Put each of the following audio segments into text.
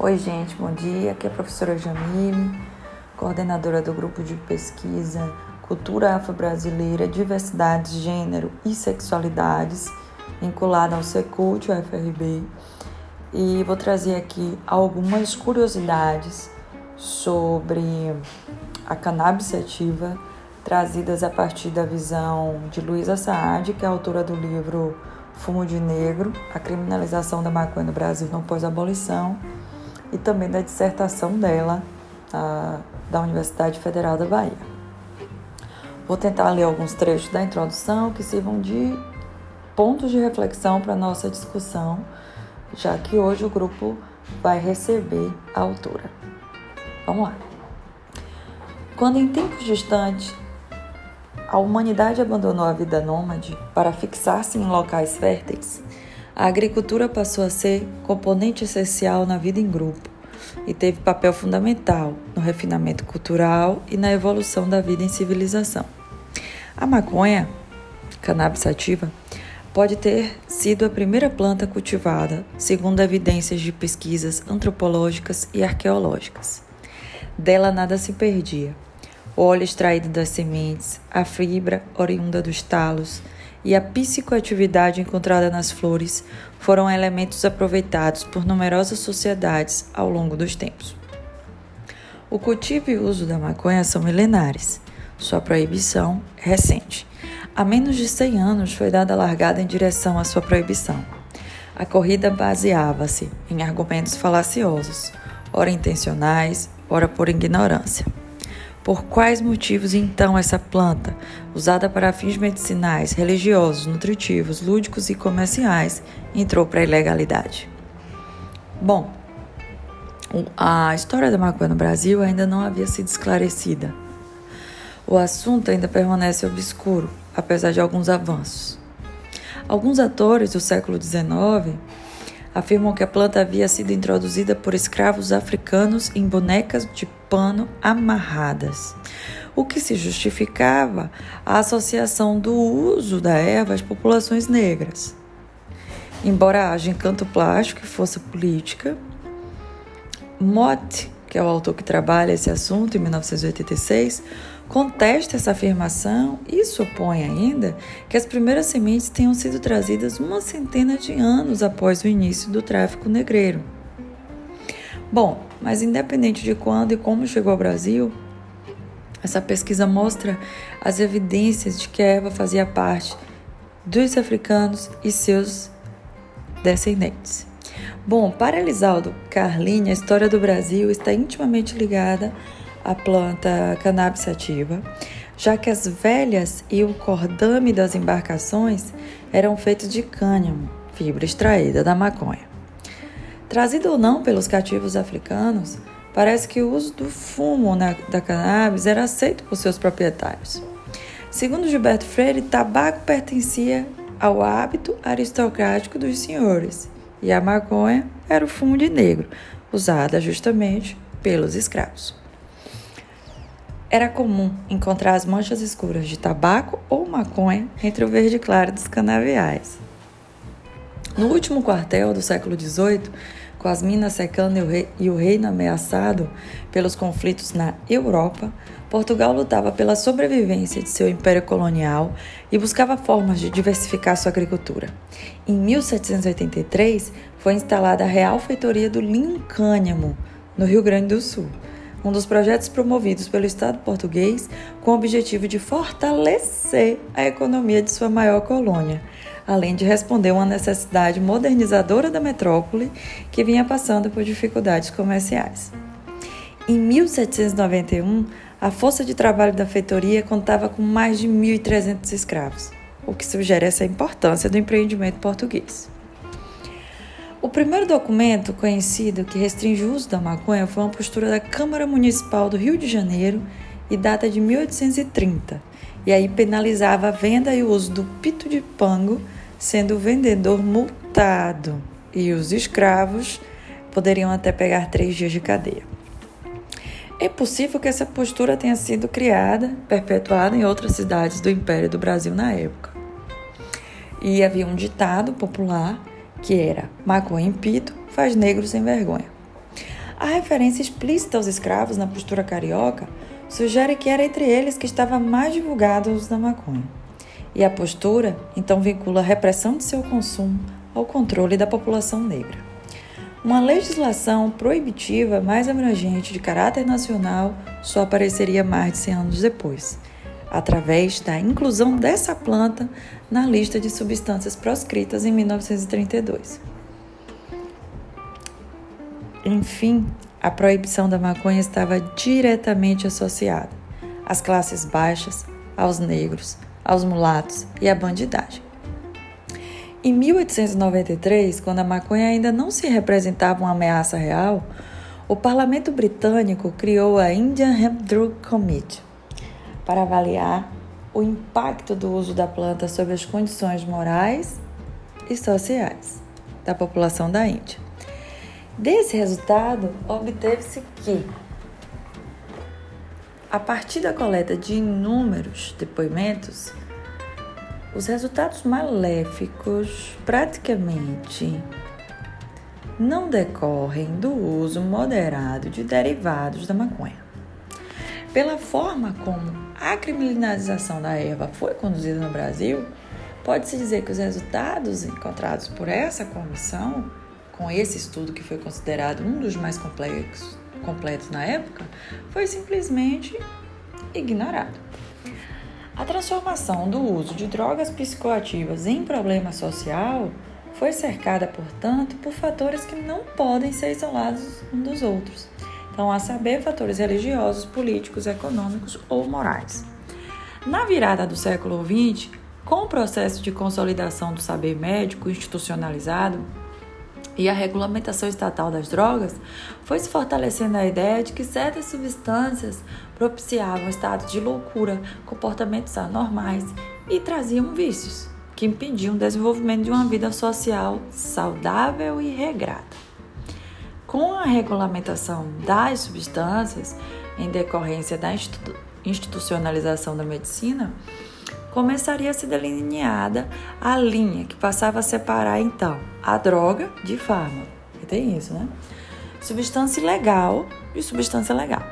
Oi, gente, bom dia. Aqui é a professora Jamile, coordenadora do grupo de pesquisa Cultura Afro-Brasileira, Diversidades, Gênero e Sexualidades, vinculada ao Secult, UFRB, e vou trazer aqui algumas curiosidades sobre a cannabis ativa, trazidas a partir da visão de Luísa Saad, que é autora do livro Fumo de Negro, a criminalização da maconha no Brasil não pós-abolição, e também da dissertação dela a, da Universidade Federal da Bahia. Vou tentar ler alguns trechos da introdução que sirvam de pontos de reflexão para nossa discussão, já que hoje o grupo vai receber a autora. Vamos lá. Quando em tempos distantes a humanidade abandonou a vida nômade para fixar-se em locais férteis, a agricultura passou a ser componente essencial na vida em grupo e teve papel fundamental no refinamento cultural e na evolução da vida em civilização. A maconha, cannabis sativa, pode ter sido a primeira planta cultivada, segundo evidências de pesquisas antropológicas e arqueológicas. Dela nada se perdia. O óleo extraído das sementes, a fibra oriunda dos talos, e a psicoatividade encontrada nas flores foram elementos aproveitados por numerosas sociedades ao longo dos tempos. O cultivo e uso da maconha são milenares. Sua proibição é recente. Há menos de 100 anos foi dada largada em direção à sua proibição. A corrida baseava-se em argumentos falaciosos, ora intencionais, ora por ignorância. Por quais motivos então essa planta, usada para fins medicinais, religiosos, nutritivos, lúdicos e comerciais, entrou para a ilegalidade? Bom, a história da maconha no Brasil ainda não havia sido esclarecida. O assunto ainda permanece obscuro, apesar de alguns avanços. Alguns atores do século XIX afirmam que a planta havia sido introduzida por escravos africanos em bonecas de pano amarradas, o que se justificava a associação do uso da erva às populações negras. Embora haja encanto plástico e força política, Mott, que é o autor que trabalha esse assunto em 1986, contesta essa afirmação e supõe ainda que as primeiras sementes tenham sido trazidas uma centena de anos após o início do tráfico negreiro. Bom, mas independente de quando e como chegou ao Brasil, essa pesquisa mostra as evidências de que a erva fazia parte dos africanos e seus descendentes. Bom, para Elisaldo Carline, a história do Brasil está intimamente ligada à planta cannabis sativa, já que as velhas e o cordame das embarcações eram feitos de cânhamo, fibra extraída da maconha. Trazido ou não pelos cativos africanos, parece que o uso do fumo na, da cannabis era aceito por seus proprietários. Segundo Gilberto Freire, tabaco pertencia ao hábito aristocrático dos senhores e a maconha era o fumo de negro, usada justamente pelos escravos. Era comum encontrar as manchas escuras de tabaco ou maconha entre o verde claro dos canaviais. No último quartel do século XVIII, com as minas secando e o, rei, o reino ameaçado pelos conflitos na Europa, Portugal lutava pela sobrevivência de seu império colonial e buscava formas de diversificar sua agricultura. Em 1783, foi instalada a Real Feitoria do Linho Cânhamo, no Rio Grande do Sul, um dos projetos promovidos pelo Estado português com o objetivo de fortalecer a economia de sua maior colônia além de responder uma necessidade modernizadora da metrópole que vinha passando por dificuldades comerciais. Em 1791, a força de trabalho da feitoria contava com mais de 1.300 escravos, o que sugere essa importância do empreendimento português. O primeiro documento conhecido que restringe o uso da maconha foi uma postura da Câmara Municipal do Rio de Janeiro e data de 1830, e aí penalizava a venda e o uso do pito de pango sendo o vendedor multado e os escravos poderiam até pegar três dias de cadeia. É possível que essa postura tenha sido criada, perpetuada em outras cidades do Império do Brasil na época. E havia um ditado popular que era: maconha em pito faz negro sem vergonha. A referência explícita aos escravos na postura carioca sugere que era entre eles que estava mais divulgado o uso da maconha. E a postura então vincula a repressão de seu consumo ao controle da população negra. Uma legislação proibitiva mais abrangente de caráter nacional só apareceria mais de 100 anos depois, através da inclusão dessa planta na lista de substâncias proscritas em 1932. Enfim, a proibição da maconha estava diretamente associada às classes baixas, aos negros, aos mulatos e à bandidagem. Em 1893, quando a maconha ainda não se representava uma ameaça real, o parlamento britânico criou a Indian Hemp Drug Committee para avaliar o impacto do uso da planta sobre as condições morais e sociais da população da Índia. Desse resultado, obteve-se que, a partir da coleta de inúmeros depoimentos, os resultados maléficos praticamente não decorrem do uso moderado de derivados da maconha. Pela forma como a criminalização da erva foi conduzida no Brasil, pode-se dizer que os resultados encontrados por essa comissão com esse estudo que foi considerado um dos mais complexos, completos na época, foi simplesmente ignorado. A transformação do uso de drogas psicoativas em problema social foi cercada, portanto, por fatores que não podem ser isolados um dos outros. Então, a saber, fatores religiosos, políticos, econômicos ou morais. Na virada do século XX, com o processo de consolidação do saber médico institucionalizado, e a regulamentação estatal das drogas, foi se fortalecendo a ideia de que certas substâncias propiciavam estados de loucura, comportamentos anormais e traziam vícios que impediam o desenvolvimento de uma vida social saudável e regrada. Com a regulamentação das substâncias, em decorrência da institucionalização da medicina, começaria a ser delineada a linha que passava a separar então a droga de fármaco. E tem isso, né? Substância ilegal de substância legal.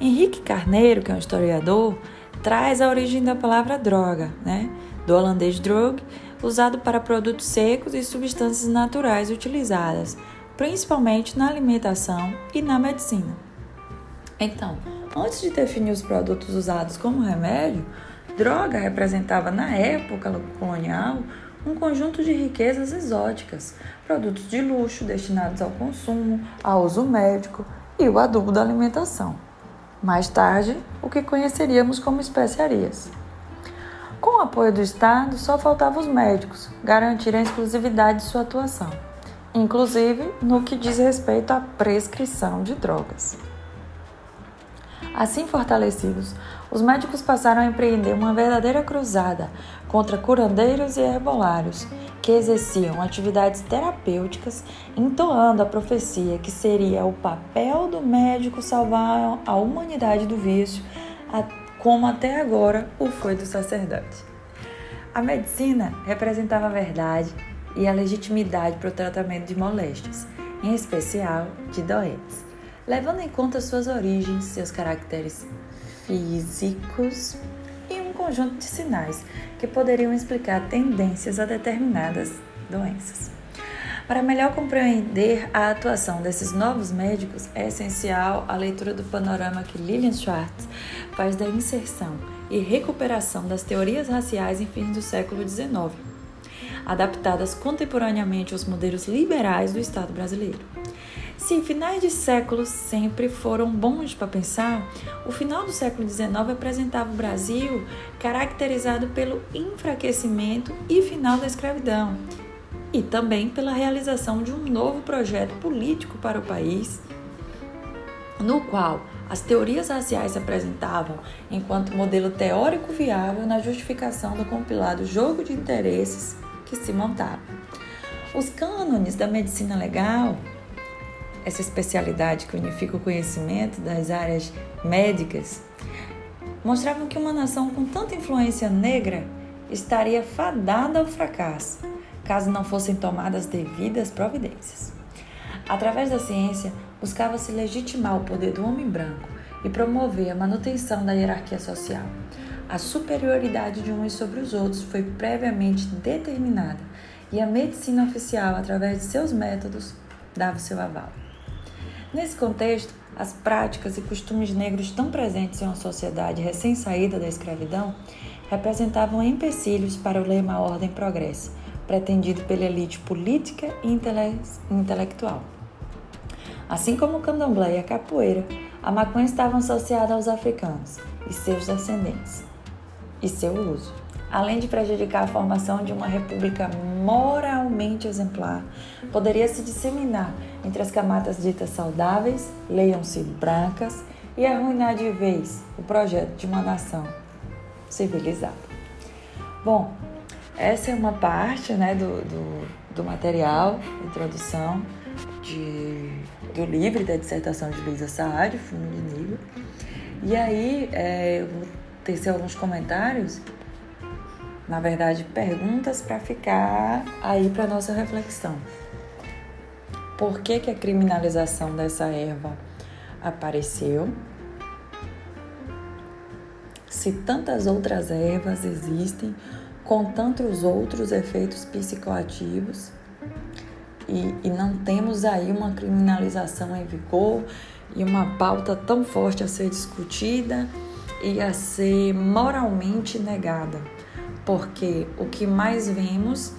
Henrique Carneiro, que é um historiador, traz a origem da palavra droga, né? Do holandês drug, usado para produtos secos e substâncias naturais utilizadas principalmente na alimentação e na medicina. Então, antes de definir os produtos usados como remédio, Droga representava na época colonial um conjunto de riquezas exóticas, produtos de luxo destinados ao consumo, ao uso médico e o adubo da alimentação. Mais tarde, o que conheceríamos como especiarias. Com o apoio do Estado, só faltava os médicos garantirem a exclusividade de sua atuação, inclusive no que diz respeito à prescrição de drogas. Assim fortalecidos, os médicos passaram a empreender uma verdadeira cruzada contra curandeiros e herbolários que exerciam atividades terapêuticas, entoando a profecia que seria o papel do médico salvar a humanidade do vício, como até agora o foi do sacerdote. A medicina representava a verdade e a legitimidade para o tratamento de moléstias, em especial de doentes levando em conta suas origens, seus caracteres físicos e um conjunto de sinais que poderiam explicar tendências a determinadas doenças. Para melhor compreender a atuação desses novos médicos, é essencial a leitura do panorama que Lilian Schwartz faz da inserção e recuperação das teorias raciais em fins do século XIX, adaptadas contemporaneamente aos modelos liberais do Estado brasileiro. Se finais de séculos sempre foram bons para pensar, o final do século XIX apresentava o Brasil caracterizado pelo enfraquecimento e final da escravidão, e também pela realização de um novo projeto político para o país, no qual as teorias raciais se apresentavam enquanto modelo teórico viável na justificação do compilado jogo de interesses que se montava. Os cânones da medicina legal essa especialidade que unifica o conhecimento das áreas médicas, mostravam que uma nação com tanta influência negra estaria fadada ao fracasso, caso não fossem tomadas devidas providências. Através da ciência, buscava-se legitimar o poder do homem branco e promover a manutenção da hierarquia social. A superioridade de uns sobre os outros foi previamente determinada e a medicina oficial, através de seus métodos, dava o seu aval. Nesse contexto, as práticas e costumes negros tão presentes em uma sociedade recém-saída da escravidão representavam empecilhos para o lema Ordem Progresso, pretendido pela elite política e intele intelectual. Assim como o candomblé e a capoeira, a maconha estava associada aos africanos e seus descendentes e seu uso, além de prejudicar a formação de uma república moralmente exemplar, poderia se disseminar entre as camadas ditas saudáveis, leiam-se brancas, e arruinar de vez o projeto de uma nação civilizada. Bom, essa é uma parte né, do, do, do material, introdução de, do livro da dissertação de Luísa Saad, Fumo de Negro. E aí é, eu vou tecer alguns comentários, na verdade, perguntas para ficar aí para nossa reflexão. Por que, que a criminalização dessa erva apareceu? Se tantas outras ervas existem, com tantos outros efeitos psicoativos e, e não temos aí uma criminalização em vigor e uma pauta tão forte a ser discutida e a ser moralmente negada, porque o que mais vemos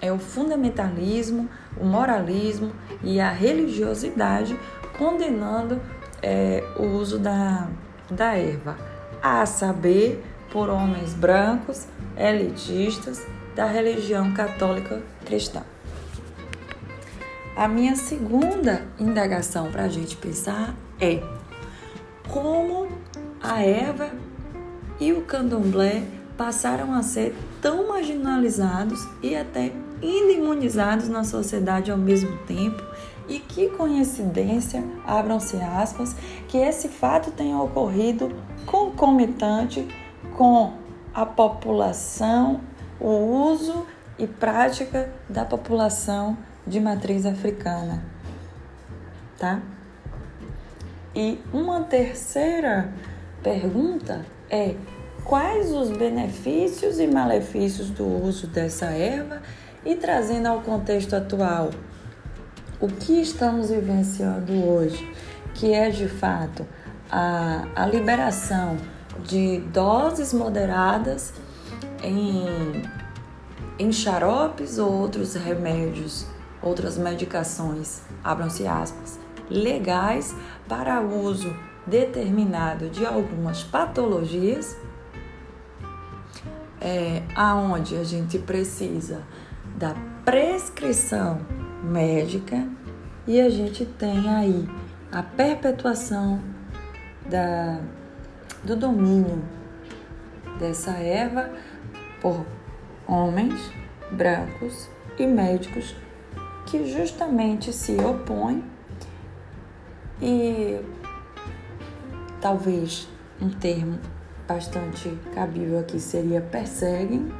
é o fundamentalismo, o moralismo e a religiosidade condenando é, o uso da, da erva, a saber, por homens brancos elitistas da religião católica cristã. A minha segunda indagação para a gente pensar é como a erva e o candomblé passaram a ser tão marginalizados e até inimunizados na sociedade ao mesmo tempo. E que coincidência, abram-se aspas, que esse fato tenha ocorrido concomitante com a população, o uso e prática da população de matriz africana, tá? E uma terceira pergunta é: quais os benefícios e malefícios do uso dessa erva? E trazendo ao contexto atual, o que estamos vivenciando hoje, que é de fato a, a liberação de doses moderadas em, em xaropes ou outros remédios, outras medicações, abram-se aspas, legais para uso determinado de algumas patologias, é, aonde a gente precisa da prescrição médica e a gente tem aí a perpetuação da do domínio dessa erva por homens brancos e médicos que justamente se opõem e talvez um termo bastante cabível aqui seria perseguem,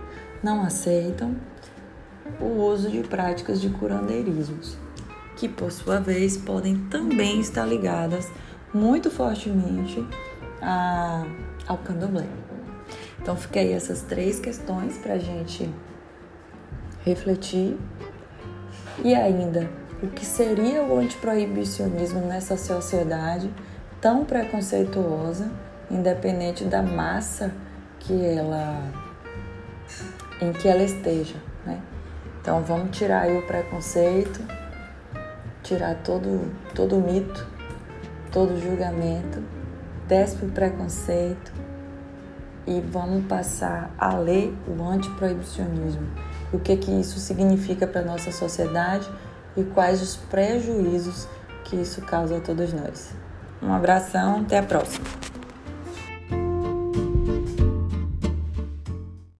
não aceitam o uso de práticas de curandeirismos, que por sua vez podem também estar ligadas muito fortemente a, ao candomblé. Então, fica aí essas três questões para a gente refletir. E ainda, o que seria o antiproibicionismo nessa sociedade tão preconceituosa, independente da massa que ela em que ela esteja, né? Então vamos tirar aí o preconceito, tirar todo todo mito, todo julgamento despe o preconceito e vamos passar a ler o antiproibicionismo. O que que isso significa para nossa sociedade e quais os prejuízos que isso causa a todos nós. Um abração, até a próxima.